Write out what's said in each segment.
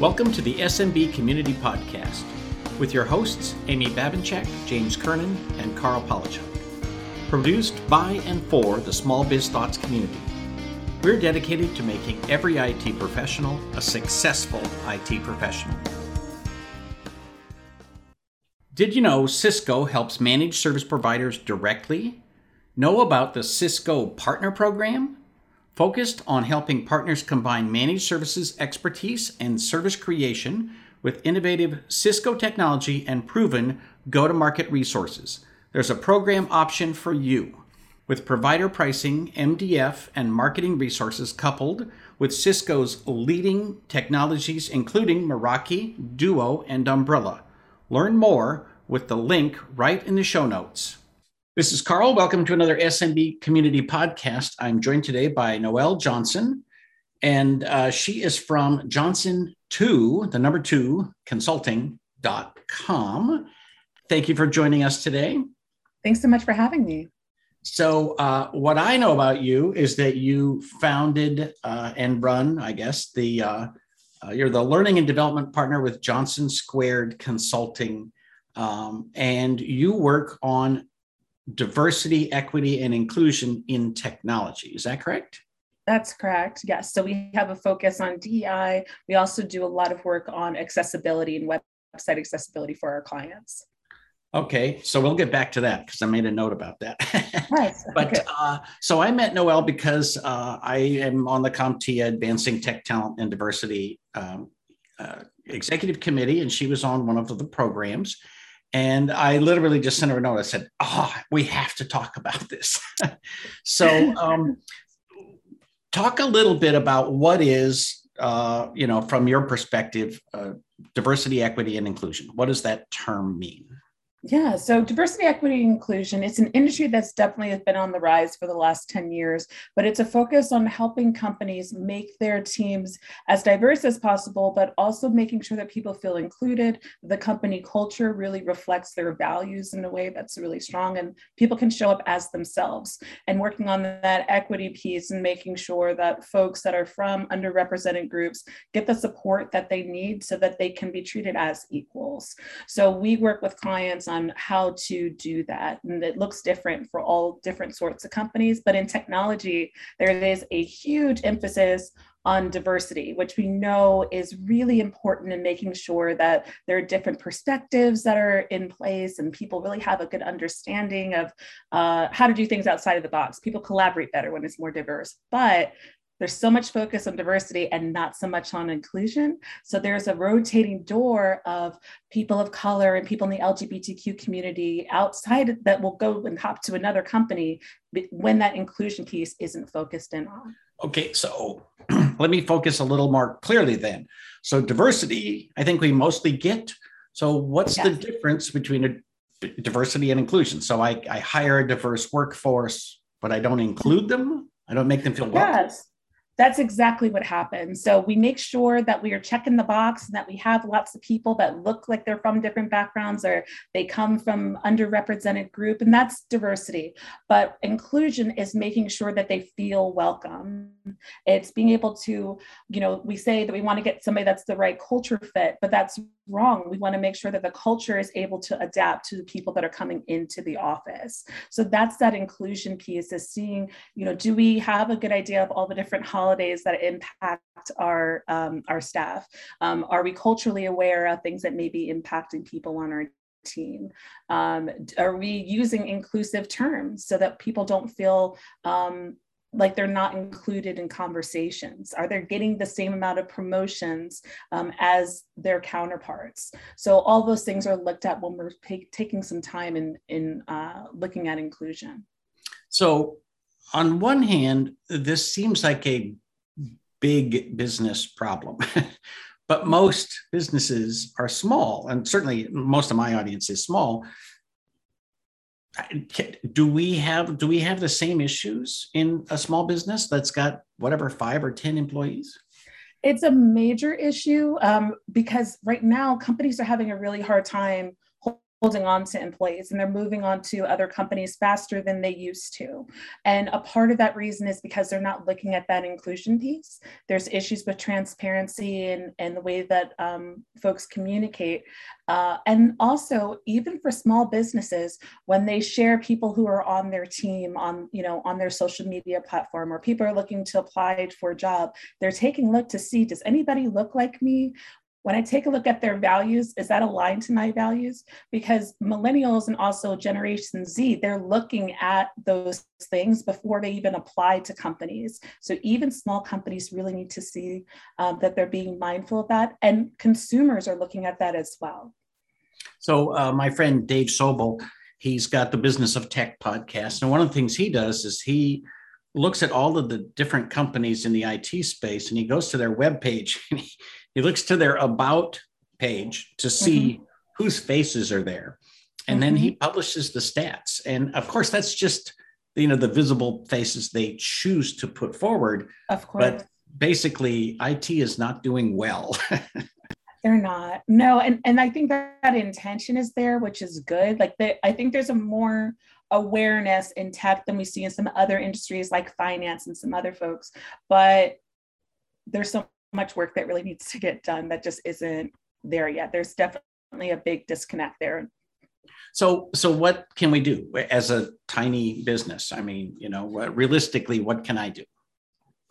Welcome to the SMB Community Podcast with your hosts, Amy Babinchak, James Kernan, and Karl Palachuk. Produced by and for the Small Biz Thoughts community. We're dedicated to making every IT professional a successful IT professional. Did you know Cisco helps managed service providers directly? Know about the Cisco Partner Program? Focused on helping partners combine managed services expertise and service creation with innovative Cisco technology and proven go to market resources. There's a program option for you. With provider pricing, MDF, and marketing resources coupled with Cisco's leading technologies, including Meraki, Duo, and Umbrella. Learn more with the link right in the show notes. This is Karl. Welcome to another SMB Community Podcast. I'm joined today by Noelle Johnson, and uh, she is from Johnson 2, the number 2 consulting.com. Thank you for joining us today. Thanks so much for having me. So, uh, what I know about you is that you founded uh, and run, I guess, the uh, uh, you're the learning and development partner with Johnson Squared Consulting, um, and you work on diversity, equity, and inclusion in technology. Is that correct? That's correct. Yes. So we have a focus on DEI. We also do a lot of work on accessibility and website accessibility for our clients. Okay, so we'll get back to that because I made a note about that. Nice. but okay. uh, so I met Noelle because uh, I am on the CompTIA Advancing Tech Talent and Diversity um, uh, Executive Committee, and she was on one of the programs. And I literally just sent her a note. I said, Oh, we have to talk about this. so, um, talk a little bit about what is, uh, you know, from your perspective, uh, diversity, equity, and inclusion. What does that term mean? Yeah, so diversity, equity, inclusion, it's an industry that's definitely been on the rise for the last 10 years, but it's a focus on helping companies make their teams as diverse as possible, but also making sure that people feel included. The company culture really reflects their values in a way that's really strong and people can show up as themselves. And working on that equity piece and making sure that folks that are from underrepresented groups get the support that they need so that they can be treated as equals. So we work with clients on how to do that. And it looks different for all different sorts of companies. But in technology, there is a huge emphasis on diversity, which we know is really important in making sure that there are different perspectives that are in place and people really have a good understanding of uh, how to do things outside of the box. People collaborate better when it's more diverse. But there's so much focus on diversity and not so much on inclusion. So there's a rotating door of people of color and people in the LGBTQ community outside that will go and hop to another company when that inclusion piece isn't focused in on. Okay, so let me focus a little more clearly then. So diversity, I think we mostly get. So what's the difference between a diversity and inclusion? So I, I hire a diverse workforce, but I don't include them. I don't make them feel welcome. Yes that's exactly what happens. So we make sure that we are checking the box and that we have lots of people that look like they're from different backgrounds or they come from underrepresented group, and that's diversity. But inclusion is making sure that they feel welcome. It's being able to, you know, we say that we want to get somebody that's the right culture fit, but that's wrong. We want to make sure that the culture is able to adapt to the people that are coming into the office. So that's that inclusion piece is seeing, you know, do we have a good idea of all the different holidays that impact our um, our staff? Um, are we culturally aware of things that may be impacting people on our team? Um, are we using inclusive terms so that people don't feel um, like they're not included in conversations? Are they getting the same amount of promotions um, as their counterparts? So all those things are looked at when we're taking some time in in uh, looking at inclusion. So, on one hand, this seems like a big business problem. but most businesses are small, and certainly most of my audience is small do we have do we have the same issues in a small business that's got whatever five or ten employees it's a major issue um, because right now companies are having a really hard time holding on to employees and they're moving on to other companies faster than they used to. And a part of that reason is because they're not looking at that inclusion piece. There's issues with transparency and, and the way that um, folks communicate. Uh, and also, even for small businesses, when they share people who are on their team on, you know, on their social media platform, or people are looking to apply for a job, they're taking a look to see, does anybody look like me? When I take a look at their values, is that aligned to my values? Because millennials and also Generation Z, they're looking at those things before they even apply to companies. So even small companies really need to see um, that they're being mindful of that, and consumers are looking at that as well. So uh, my friend Dave Sobel, he's got the Business of Tech podcast, and one of the things he does is he looks at all of the different companies in the IT space, and he goes to their webpage and he he looks to their about page to see mm-hmm. whose faces are there. And mm-hmm. then he mm-hmm. publishes the stats. And of course, that's just you know the visible faces they choose to put forward. Of course. But basically, IT is not doing well. They're not. No, and and I think that, that intention is there, which is good. Like the, I think there's a more awareness in tech than we see in some other industries like finance and some other folks. But there's so much work that really needs to get done that just isn't there yet. There's definitely a big disconnect there. So, so what can we do as a tiny business? I mean, you know, realistically, what can I do?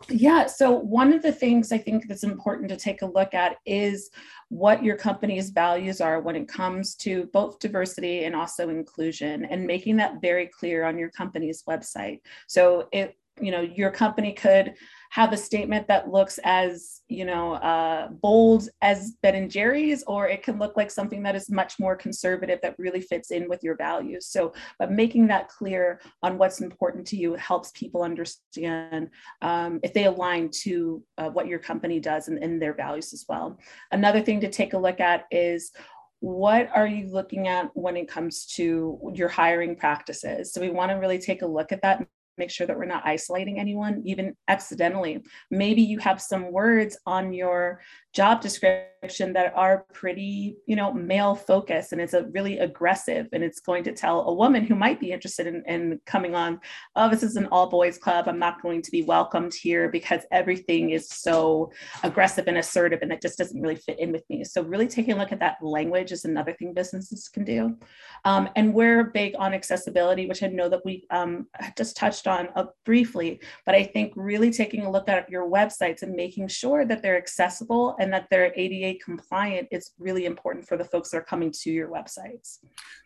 Yeah. So, one of the things I think that's important to take a look at is what your company's values are when it comes to both diversity and also inclusion, and making that very clear on your company's website. So, it, you know, your company could have a statement that looks as you know uh, bold as Ben and Jerry's, or it can look like something that is much more conservative that really fits in with your values. So, but making that clear on what's important to you helps people understand um, if they align to uh, what your company does and, and their values as well. Another thing to take a look at is what are you looking at when it comes to your hiring practices? So we want to really take a look at that make sure that we're not isolating anyone, even accidentally. Maybe you have some words on your job description that are pretty, you know, male focused and it's a really aggressive and it's going to tell a woman who might be interested in, in coming on, oh, this is an all boys club. I'm not going to be welcomed here because everything is so aggressive and assertive and it just doesn't really fit in with me. So really taking a look at that language is another thing businesses can do. Um, and we're big on accessibility, which I know that we um, just touched on uh, briefly, but I think really taking a look at your websites and making sure that they're accessible and that they're ADA compliant is really important for the folks that are coming to your websites.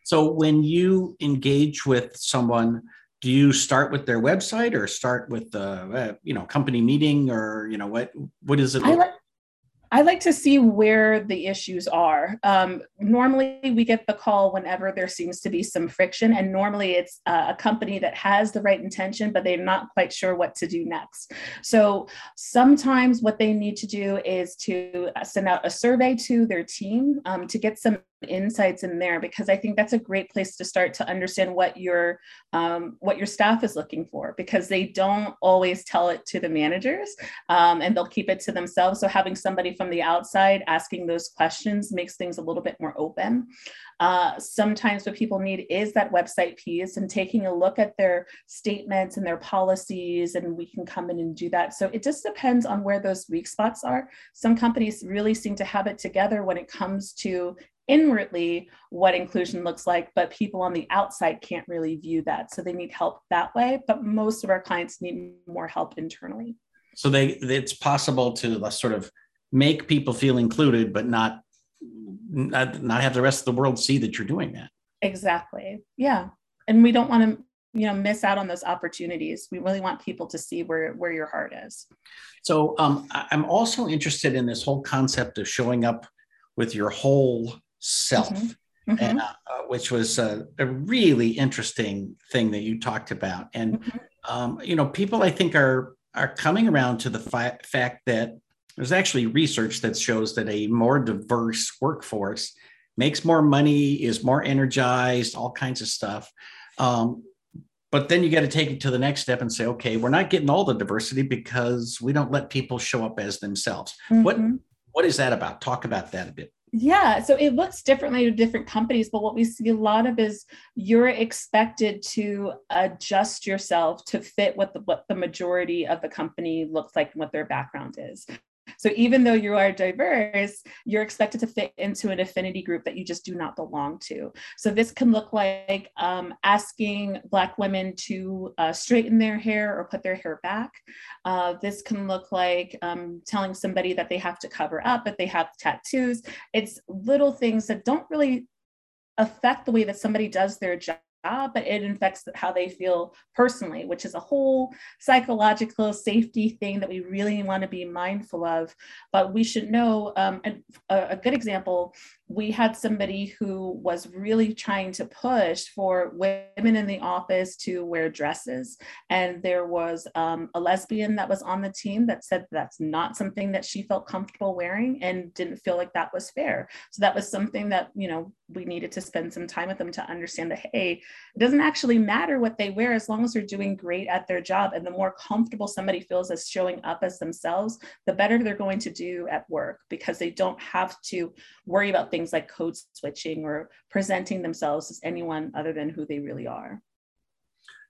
So when you engage with someone, do you start with their website or start with the uh, you know company meeting or you know what what is it? I like, I like to see where the issues are. Um, normally, we get the call whenever there seems to be some friction, and normally it's uh, a company that has the right intention, but they're not quite sure what to do next. So sometimes what they need to do is to send out a survey to their team um, to get some insights in there because I think that's a great place to start to understand what your um, what your staff is looking for because they don't always tell it to the managers um, and they'll keep it to themselves. So having somebody from the outside asking those questions makes things a little bit more open. Uh, sometimes what people need is that website piece and taking a look at their statements and their policies, and we can come in and do that. So it just depends on where those weak spots are. Some companies really seem to have it together when it comes to inwardly what inclusion looks like, but people on the outside can't really view that. So they need help that way. But most of our clients need more help internally. So they it's possible to sort of make people feel included, but not not, not have the rest of the world see that you're doing that. Exactly. Yeah. And we don't want to you know miss out on those opportunities we really want people to see where where your heart is so um, i'm also interested in this whole concept of showing up with your whole self, mm-hmm. Mm-hmm. And, uh, which was a, a, really interesting thing that you talked about. And mm-hmm. um, you know, people I think are are coming around to the fi- fact that there's actually research that shows that a more diverse workforce makes more money, is more energized, all kinds of stuff. Um, but then you got to take it to the next step and say, okay, we're not getting all the diversity because we don't let people show up as themselves. What mm-hmm. what is that about? Talk about that a bit. Yeah, so it looks differently to different companies, but what we see a lot of is you're expected to adjust yourself to fit what the what the majority of the company looks like and what their background is. So even though you are diverse, you're expected to fit into an affinity group that you just do not belong to. So this can look like um, asking Black women to uh, straighten their hair or put their hair back. Uh, this can look like um, telling somebody that they have to cover up if they have tattoos. It's little things that don't really affect the way that somebody does their job job, but it affects how they feel personally, which is a whole psychological safety thing that we really want to be mindful of. But we should know, um, and a, a good example we had somebody who was really trying to push for women in the office to wear dresses. And there was um, a lesbian that was on the team that said that's not something that she felt comfortable wearing and didn't feel like that was fair. So that was something that, you know, we needed to spend some time with them to understand that, hey, it doesn't actually matter what they wear as long as they're doing great at their job. And the more comfortable somebody feels as showing up as themselves, the better they're going to do at work because they don't have to worry about things like code switching or presenting themselves as anyone other than who they really are.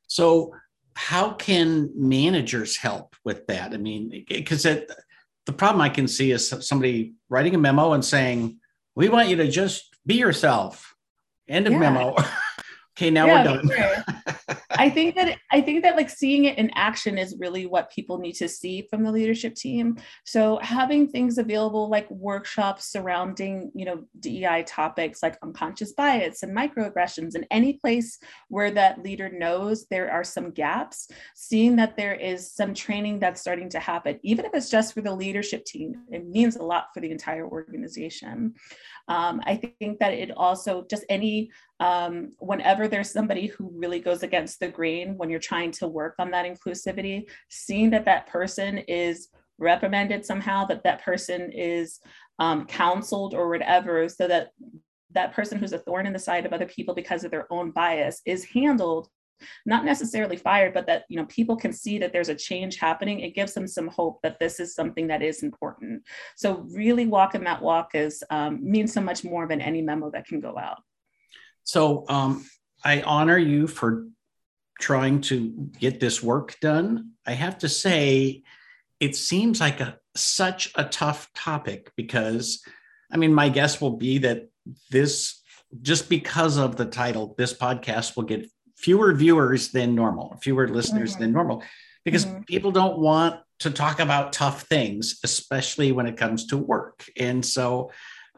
So, how can managers help with that? I mean, because the problem I can see is somebody writing a memo and saying, "We want you to just be yourself." End of yeah. memo. okay, now yeah, we're done. Sure. I think that I think that like seeing it in action is really what people need to see from the leadership team. So having things available like workshops surrounding, you know, DEI topics like unconscious bias and microaggressions and any place where that leader knows there are some gaps, seeing that there is some training that's starting to happen, even if it's just for the leadership team, it means a lot for the entire organization. Um, I think that it also just any um, whenever there's somebody who really goes against the grain when you're trying to work on that inclusivity, seeing that that person is reprimanded somehow, that that person is um, counseled or whatever, so that that person who's a thorn in the side of other people because of their own bias is handled not necessarily fired but that you know people can see that there's a change happening it gives them some hope that this is something that is important. So really walking that walk is um, means so much more than any memo that can go out. So um, I honor you for trying to get this work done. I have to say, it seems like a such a tough topic because, I mean, my guess will be that this just because of the title, this podcast will get fewer viewers than normal, fewer listeners mm-hmm. than normal, because mm-hmm. people don't want to talk about tough things, especially when it comes to work. And so,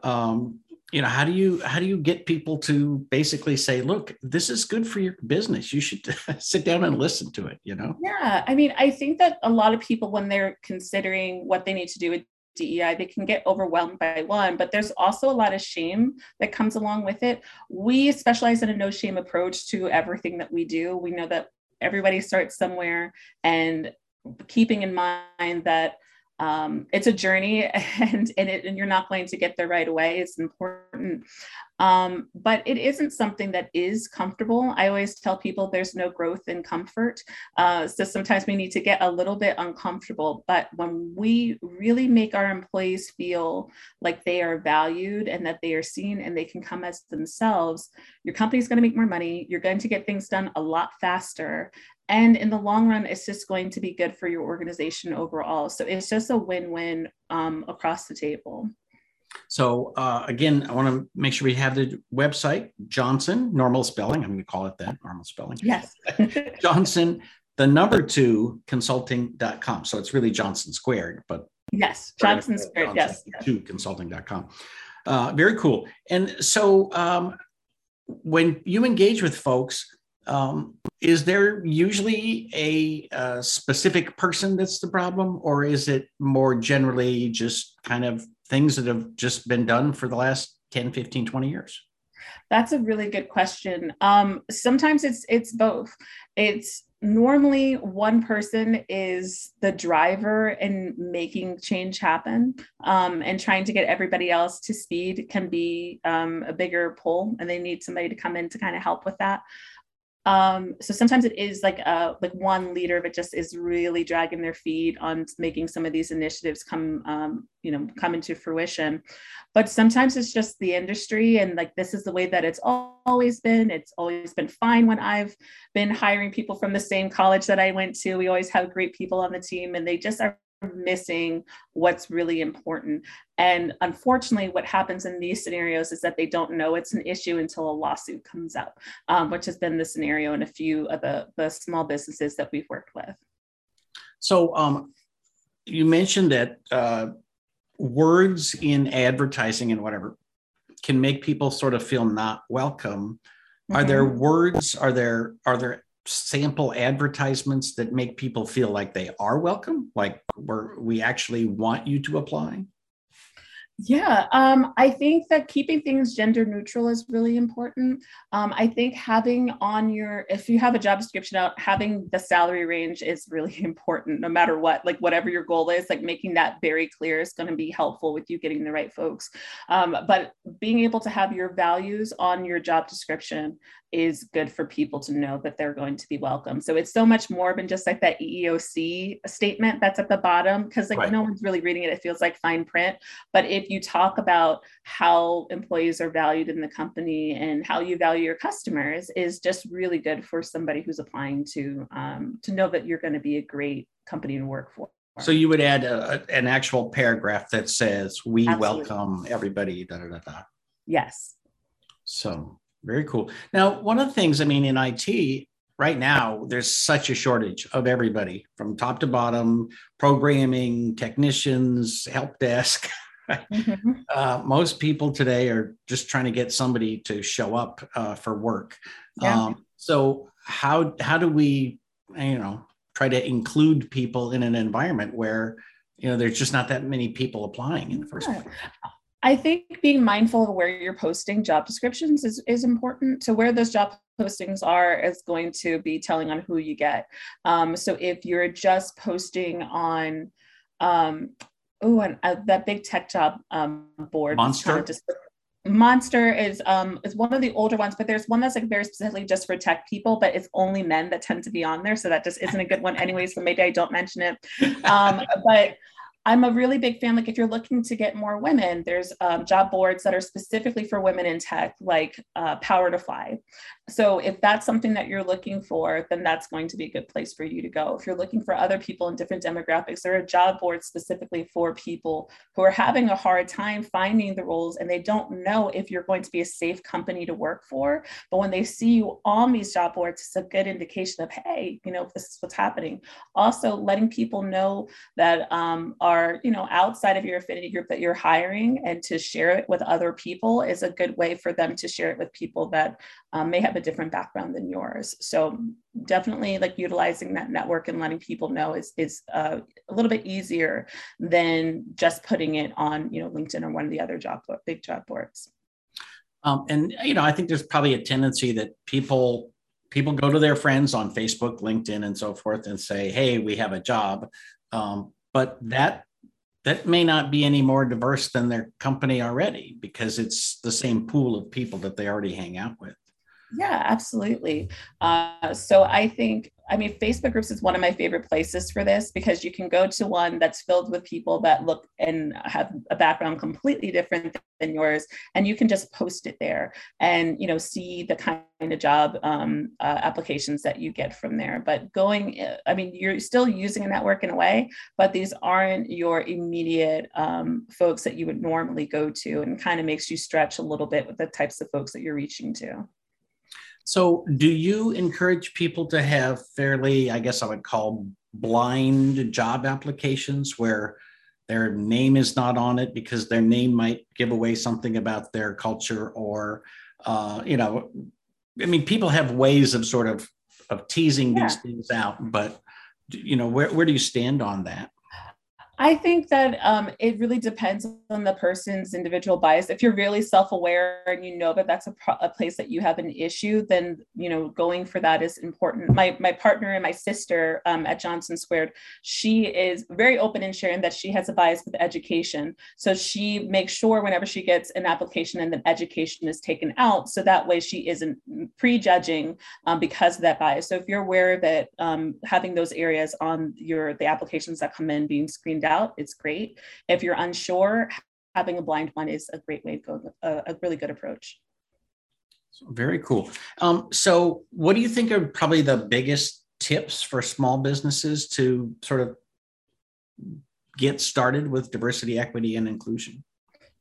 um, you know how do you how do you get people to basically say look this is good for your business you should sit down and listen to it you know yeah i mean i think that a lot of people when they're considering what they need to do with DEI, they can get overwhelmed by one, but there's also a lot of shame that comes along with it. We specialize in a no shame approach to everything that we do. We know that everybody starts somewhere, and keeping in mind that um, it's a journey and and, it, and, you're not going to get there right away. It's important um, but it isn't something that is comfortable. I always tell people there's no growth in comfort. Uh, so sometimes we need to get a little bit uncomfortable. But when we really make our employees feel like they are valued and that they are seen and they can come as themselves your company's going to make more money. You're going to get things done a lot faster. And in the long run it's just going to be good for your organization overall. So it's just a win-win um, across the table so uh, again i want to make sure we have the website johnson normal spelling i'm going to call it that normal spelling. Yes. Johnson the number two consulting.com so it's really johnson squared but yes johnson squared johnson yes two consulting.com uh, very cool. And so um, when you engage with folks um, is there usually a, a, specific person that's the problem, or is it more generally just kind of things that have just been done for the last 10, 15, 20 years? That's a really good question. Um, sometimes it's it's both. It's normally one person is the driver in making change happen um, and trying to get everybody else to speed can be um, a bigger pull and they need somebody to come in to kind of help with that Um, so sometimes it is like uh, like one leader that just is really dragging their feet on making some of these initiatives come um, you know come into fruition. But sometimes it's just the industry, and like this is the way that it's always been. It's always been fine when I've been hiring people from the same college that I went to. We always have great people on the team, and they just are missing what's really important. And unfortunately, what happens in these scenarios is that they don't know it's an issue until a lawsuit comes up, um, which has been the scenario in a few of the, the small businesses that we've worked with. So, um, you mentioned that uh, words in advertising and whatever can make people sort of feel not welcome. Mm-hmm. Are there mm-hmm. words? Are there are there sample advertisements that make people feel like they are welcome like we're, we actually want you to apply yeah, um, I think that keeping things gender neutral is really important. Um, I think having on your, if you have a job description out, having the salary range is really important no matter what, like whatever your goal is, like making that very clear is going to be helpful with you getting the right folks. Um, but being able to have your values on your job description is good for people to know that they're going to be welcome. So it's so much more than just like that EEOC statement that's at the bottom because like right. no one's really reading it. It feels like fine print. But if you talk about how employees are valued in the company and how you value your customers, is just really good for somebody who's applying to um, to know that you're going to be a great company to work for. So you would add a, an actual paragraph that says, "We Absolutely. welcome everybody." Da, da, da, da. Yes. So very cool. Now, one of the things, I mean, in IT right now, there's such a shortage of everybody from top to bottom, programming, technicians, help desk. Mm-hmm. Uh, most people today are just trying to get somebody to show up uh, for work. Yeah. Um, so how how do we, you know, try to include people in an environment where you know there's just not that many people applying in the first place? I think being mindful of where you're posting job descriptions is, is important. So where those job postings are is going to be telling on who you get. Um, so if you're just posting on, um, oh, and uh, that big tech job um, board. Monster. Just, Monster is um is one of the older ones, but there's one that's like very specifically just for tech people, but it's only men that tend to be on there, so that just isn't a good one, anyways. So maybe I don't mention it. Um, but I'm a really big fan. Like, if you're looking to get more women, there's um, job boards that are specifically for women in tech, like uh, PowerToFly. So, if that's something that you're looking for, then that's going to be a good place for you to go. If you're looking for other people in different demographics, there are job boards specifically for people who are having a hard time finding the roles and they don't know if you're going to be a safe company to work for. But when they see you on these job boards, it's a good indication of, hey, you know, this is what's happening. Also, letting people know that um, our are, you know, outside of your affinity group that you're hiring and to share it with other people is a good way for them to share it with people that um, may have a different background than yours. So definitely like utilizing that network and letting people know is, is uh, a little bit easier than just putting it on, you know, LinkedIn or one of the other job big job boards. Um, and you know, I think there's probably a tendency that people people go to their friends on Facebook, LinkedIn, and so forth, and say, "Hey, we have a job," um, but that that may not be any more diverse than their company already because it's the same pool of people that they already hang out with. Yeah, absolutely. Uh, so I think I mean, Facebook groups is one of my favorite places for this because you can go to one that's filled with people that look and have a background completely different than yours, and you can just post it there and you know see the kind of job um, uh, applications that you get from there. But going, I mean, you're still using a network in a way, but these aren't your immediate um, folks that you would normally go to, and kind of makes you stretch a little bit with the types of folks that you're reaching to. So, do you encourage people to have fairly, I guess I would call blind job applications where their name is not on it because their name might give away something about their culture or, uh, you know, I mean, people have ways of sort of of teasing yeah. these things out, but you know, where where do you stand on that? I think that um, it really depends on the person's individual bias. If you're really self-aware and you know that that's a, pro- a, place that you have an issue, then you know going for that is important. My my partner and my sister um, at Johnson Squared, she is very open in sharing that she has a bias with education. So she makes sure whenever she gets an application and then education is taken out, so that way she isn't prejudging um, because of that bias. So if you're aware that um, having those areas on your the applications that come in being screened out, it's great. If you're unsure, having a blind one is a great way to go, a, a really good approach. Very cool. Um, so, what do you think are probably the biggest tips for small businesses to sort of get started with diversity, equity, and inclusion?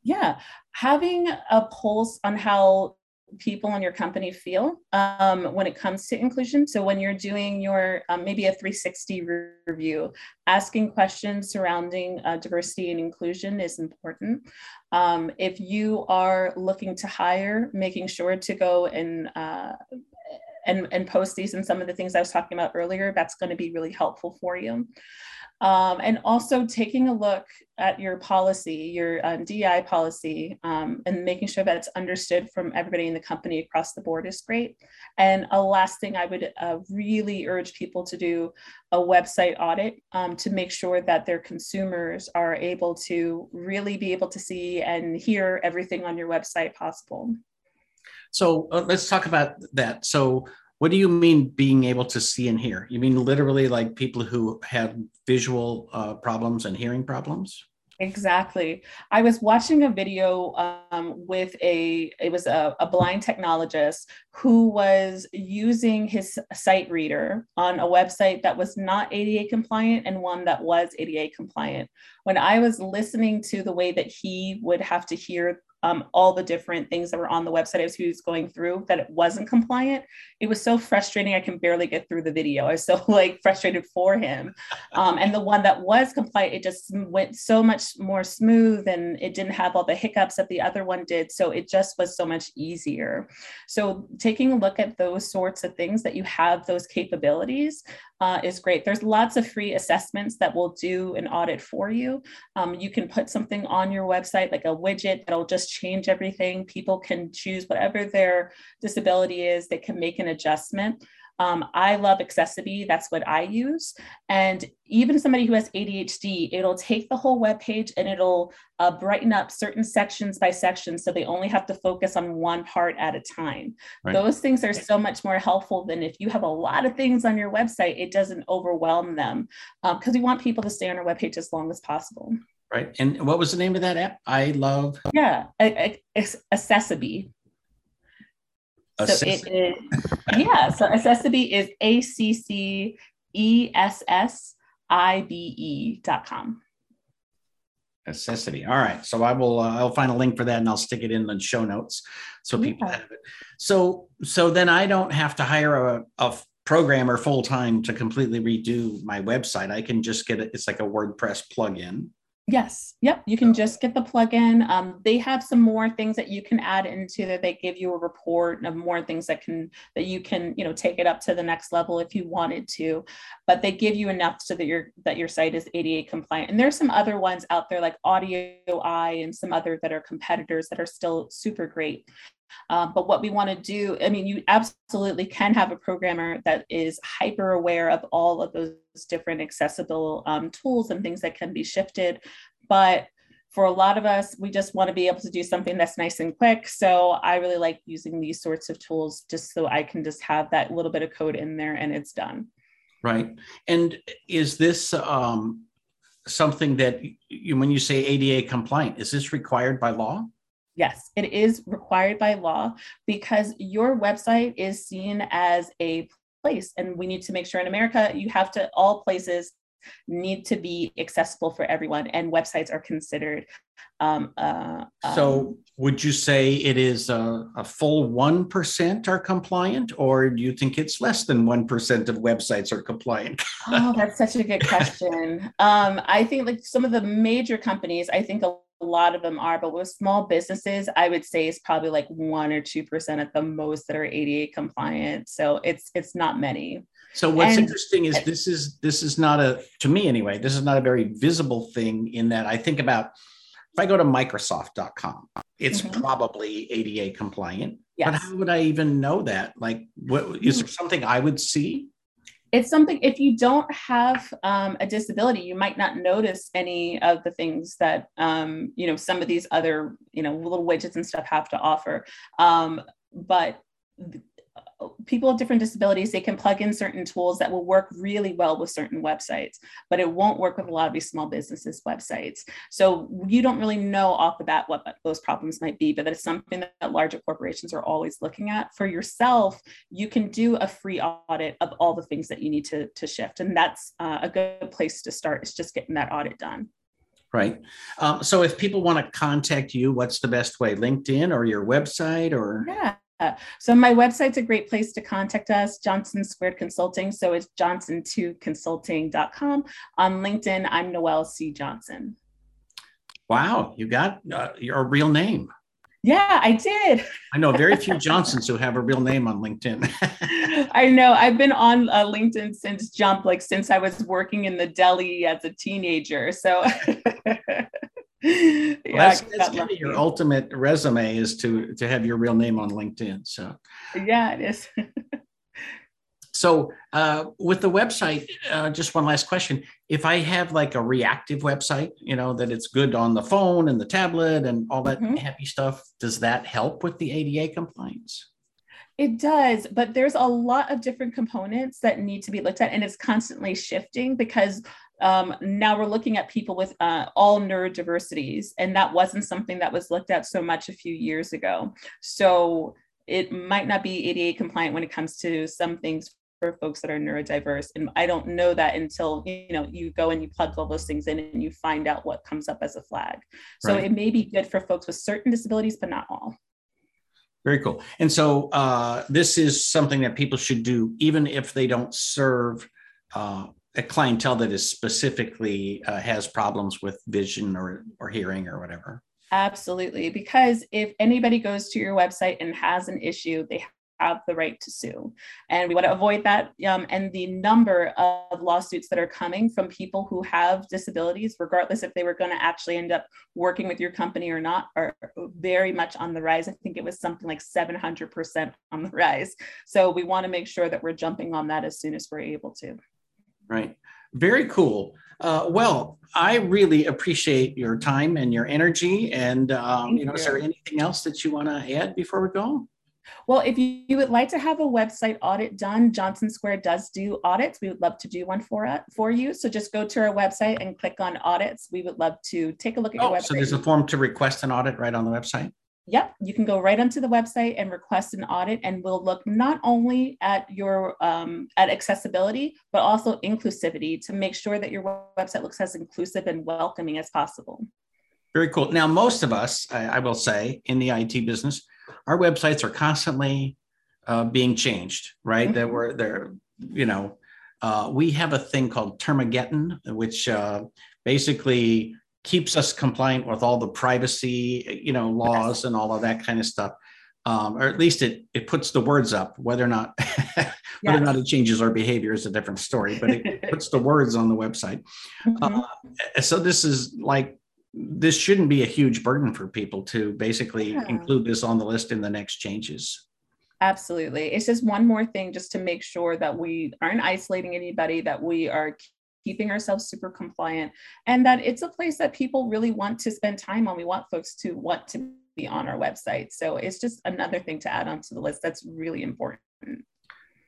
Yeah, having a pulse on how people in your company feel um, when it comes to inclusion. So when you're doing your um, maybe a 360 review, asking questions surrounding uh, diversity and inclusion is important. Um, if you are looking to hire, making sure to go and uh, and, and post these and some of the things I was talking about earlier, that's going to be really helpful for you. Um, and also taking a look at your policy, your um, DI policy, um, and making sure that it's understood from everybody in the company across the board is great. And a last thing I would uh, really urge people to do a website audit um, to make sure that their consumers are able to really be able to see and hear everything on your website possible. So uh, let's talk about that. So what do you mean being able to see and hear? You mean literally like people who have visual uh, problems and hearing problems? Exactly. I was watching a video um, with a, it was a, a, blind technologist who was using his sight reader on a website that was not ADA compliant and one that was ADA compliant. When I was listening to the way that he would have to hear um, all the different things that were on the website as was going through that it wasn't compliant. It was so frustrating. I can barely get through the video. I was so like frustrated for him. Um, and the one that was compliant, it just went so much more smooth and it didn't have all the hiccups that the other one did. So it just was so much easier. So taking a look at those sorts of things that you have those capabilities uh, is great. There's lots of free assessments that will do an audit for you. Um, you can put something on your website, like a widget that'll just change everything. People can choose whatever their disability is, they can make an adjustment. Um, I love accessiBe. That's what I use. And even somebody who has ADHD, it'll take the whole web page and it'll uh, brighten up certain sections by section. So they only have to focus on one part at a time. Right. Those things are so much more helpful than if you have a lot of things on your website, it doesn't overwhelm them because um, we want people to stay on our web page as long as possible. Right. And what was the name of that app? I love. Yeah. accessiBe. So it is, yeah. So accessiBe is A C C E S S I B E dot com. Necessity. All right. So I will. Uh, I'll find a link for that, and I'll stick it in the show notes so people have it. So so then I don't have to hire a, a programmer full time to completely redo my website. I can just get it. It's like a WordPress plugin, Yes. Yep. You can just get the plugin. Um, they have some more things that you can add into that. They give you a report of more things that can that you can you know take it up to the next level if you wanted to, but they give you enough so that your that your site is ADA compliant. And there's some other ones out there like Audio Eye and some other that are competitors that are still super great. Um, but what we want to do, I mean, you absolutely can have a programmer that is hyper aware of all of those different accessible um, tools and things that can be shifted. But for a lot of us, we just want to be able to do something that's nice and quick. So I really like using these sorts of tools just so I can just have that little bit of code in there and it's done. Right. And is this um, something that you, when you say ADA compliant, is this required by law? Yes, it is required by law because your website is seen as a place. And we need to make sure in America, you have to, all places need to be accessible for everyone, and websites are considered. Um, uh, so, um, would you say it is a, a full 1% are compliant, or do you think it's less than 1% of websites are compliant? oh, that's such a good question. Um, I think like some of the major companies, I think a a lot of them are, but with small businesses, I would say it's probably like one or two percent at the most that are ADA compliant. So it's it's not many. So what's and, interesting is this is this is not a to me anyway, this is not a very visible thing in that I think about if I go to Microsoft.com, it's mm-hmm. probably ADA compliant. Yes. But how would I even know that? Like what is there something I would see? It's something if you don't have um, a disability you might not notice any of the things that um, you know some of these other you know little widgets and stuff have to offer. Um, but people with different disabilities they can plug in certain tools that will work really well with certain websites but it won't work with a lot of these small businesses websites. So you don't really know off the bat what those problems might be but it's something that larger corporations are always looking at. For yourself you can do a free audit of all the things that you need to, to shift and that's uh, a good place to start is just getting that audit done. Right. Um, so if people want to contact you what's the best way? Linkedin or your website or? Yeah so my website's a great place to contact us, Johnson Squared Consulting. So it's johnson2consulting.com. On LinkedIn, I'm Noelle C. Johnson. Wow, you got uh, your real name. Yeah, I did. I know very few Johnsons who have a real name on LinkedIn. I know. I've been on uh, LinkedIn since jump, like since I was working in the deli as a teenager. So yeah, that's, that's kind of your ultimate resume is to to have your real name on LinkedIn. So yeah, it is. so uh, with the website, uh, just one last question: If I have like a reactive website, you know that it's good on the phone and the tablet and all that mm-hmm. happy stuff, does that help with the ADA compliance? It does, but there's a lot of different components that need to be looked at, and it's constantly shifting because um, now we're looking at people with uh, all neurodiversities, and that wasn't something that was looked at so much a few years ago. So it might not be ADA compliant when it comes to some things for folks that are neurodiverse. And I don't know that until you know you go and you plug all those things in and you find out what comes up as a flag. So right. it may be good for folks with certain disabilities, but not all. Very cool. And so uh, this is something that people should do, even if they don't serve uh, a clientele that is specifically uh, has problems with vision or or hearing or whatever? Absolutely because if anybody goes to your website and has an issue they have the right to sue. And we want to avoid that um, and the number of lawsuits that are coming from people who have disabilities regardless if they were going to actually end up working with your company or not are very much on the rise. I think it was something like 700% on the rise. So we want to make sure that we're jumping on that as soon as we're able to right? Very cool. Uh, well, I really appreciate your time and your energy. And um, you know, you. is there anything else that you want to add before we go? Well, if you, you, would like to have a website audit done, Johnson Square does do audits. We would love to do one for uh, for you. So just go to our website and click on audits. We would love to take a look at oh, your website. So there's a form to request an audit right on the website? Yep, you can go right onto the website and request an audit, and we'll look not only at your um, at accessibility, but also inclusivity to make sure that your website looks as inclusive and welcoming as possible. Very cool. Now, most of us, I, I will say, in the IT business, our websites are constantly uh, being changed, right? Mm-hmm. That we're there, you know. Uh, we have a thing called Termageddon, which uh, basically keeps us compliant with all the privacy, you know, laws and all of that kind of stuff. Um, or at least it it puts the words up. Whether or not whether or not it changes our behavior is a different story, but it puts the words on the website. Mm-hmm. Uh, so this is like this shouldn't be a huge burden for people to basically yeah. include this on the list in the next changes. Absolutely. It's just one more thing just to make sure that we aren't isolating anybody, that we are keeping ourselves super compliant, and that it's a place that people really want to spend time on. We want folks to want to be on our website. So it's just another thing to add onto the list that's really important.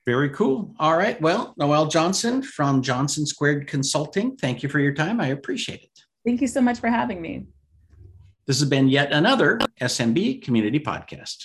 Very cool. All right. Well, Noelle Johnson from Johnson Squared Consulting, thank you for your time. I appreciate it. Thank you so much for having me. This has been yet another SMB Community Podcast.